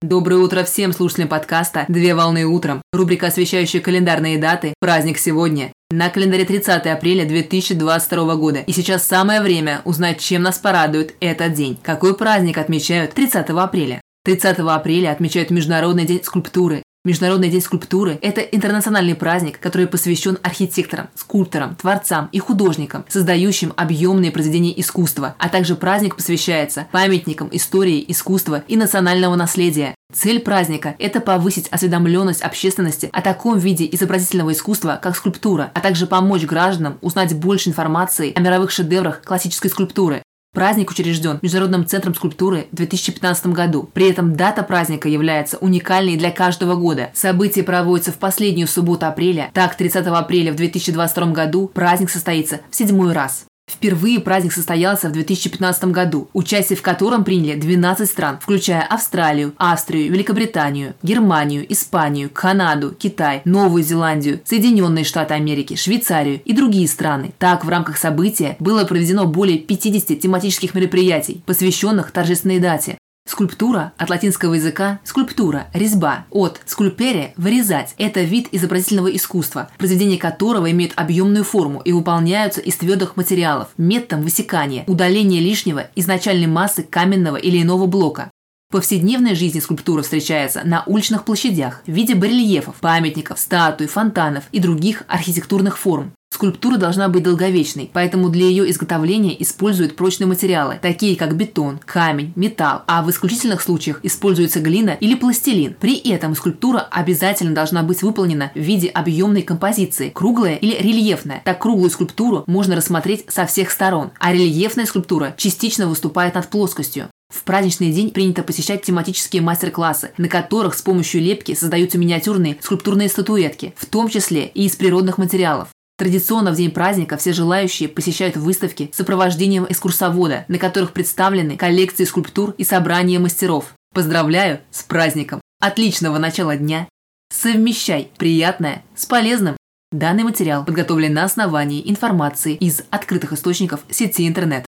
Доброе утро всем слушателям подкаста «Две волны утром». Рубрика, освещающая календарные даты «Праздник сегодня». На календаре 30 апреля 2022 года. И сейчас самое время узнать, чем нас порадует этот день. Какой праздник отмечают 30 апреля? 30 апреля отмечают Международный день скульптуры. Международный день скульптуры – это интернациональный праздник, который посвящен архитекторам, скульпторам, творцам и художникам, создающим объемные произведения искусства, а также праздник посвящается памятникам истории, искусства и национального наследия. Цель праздника – это повысить осведомленность общественности о таком виде изобразительного искусства, как скульптура, а также помочь гражданам узнать больше информации о мировых шедеврах классической скульптуры, Праздник учрежден Международным центром скульптуры в 2015 году. При этом дата праздника является уникальной для каждого года. Событие проводится в последнюю субботу апреля. Так, 30 апреля в 2022 году праздник состоится в седьмой раз. Впервые праздник состоялся в 2015 году, участие в котором приняли 12 стран, включая Австралию, Австрию, Великобританию, Германию, Испанию, Канаду, Китай, Новую Зеландию, Соединенные Штаты Америки, Швейцарию и другие страны. Так, в рамках события было проведено более 50 тематических мероприятий, посвященных торжественной дате. Скульптура от латинского языка скульптура, резьба, от скульпере – вырезать. Это вид изобразительного искусства, произведения которого имеют объемную форму и выполняются из твердых материалов, методом высекания, удаления лишнего из начальной массы каменного или иного блока. В повседневной жизни скульптура встречается на уличных площадях в виде барельефов, памятников, статуй, фонтанов и других архитектурных форм. Скульптура должна быть долговечной, поэтому для ее изготовления используют прочные материалы, такие как бетон, камень, металл, а в исключительных случаях используется глина или пластилин. При этом скульптура обязательно должна быть выполнена в виде объемной композиции, круглая или рельефная. Так круглую скульптуру можно рассмотреть со всех сторон, а рельефная скульптура частично выступает над плоскостью. В праздничный день принято посещать тематические мастер-классы, на которых с помощью лепки создаются миниатюрные скульптурные статуэтки, в том числе и из природных материалов. Традиционно в день праздника все желающие посещают выставки с сопровождением экскурсовода, на которых представлены коллекции скульптур и собрания мастеров. Поздравляю с праздником! Отличного начала дня! Совмещай приятное с полезным! Данный материал подготовлен на основании информации из открытых источников сети интернет.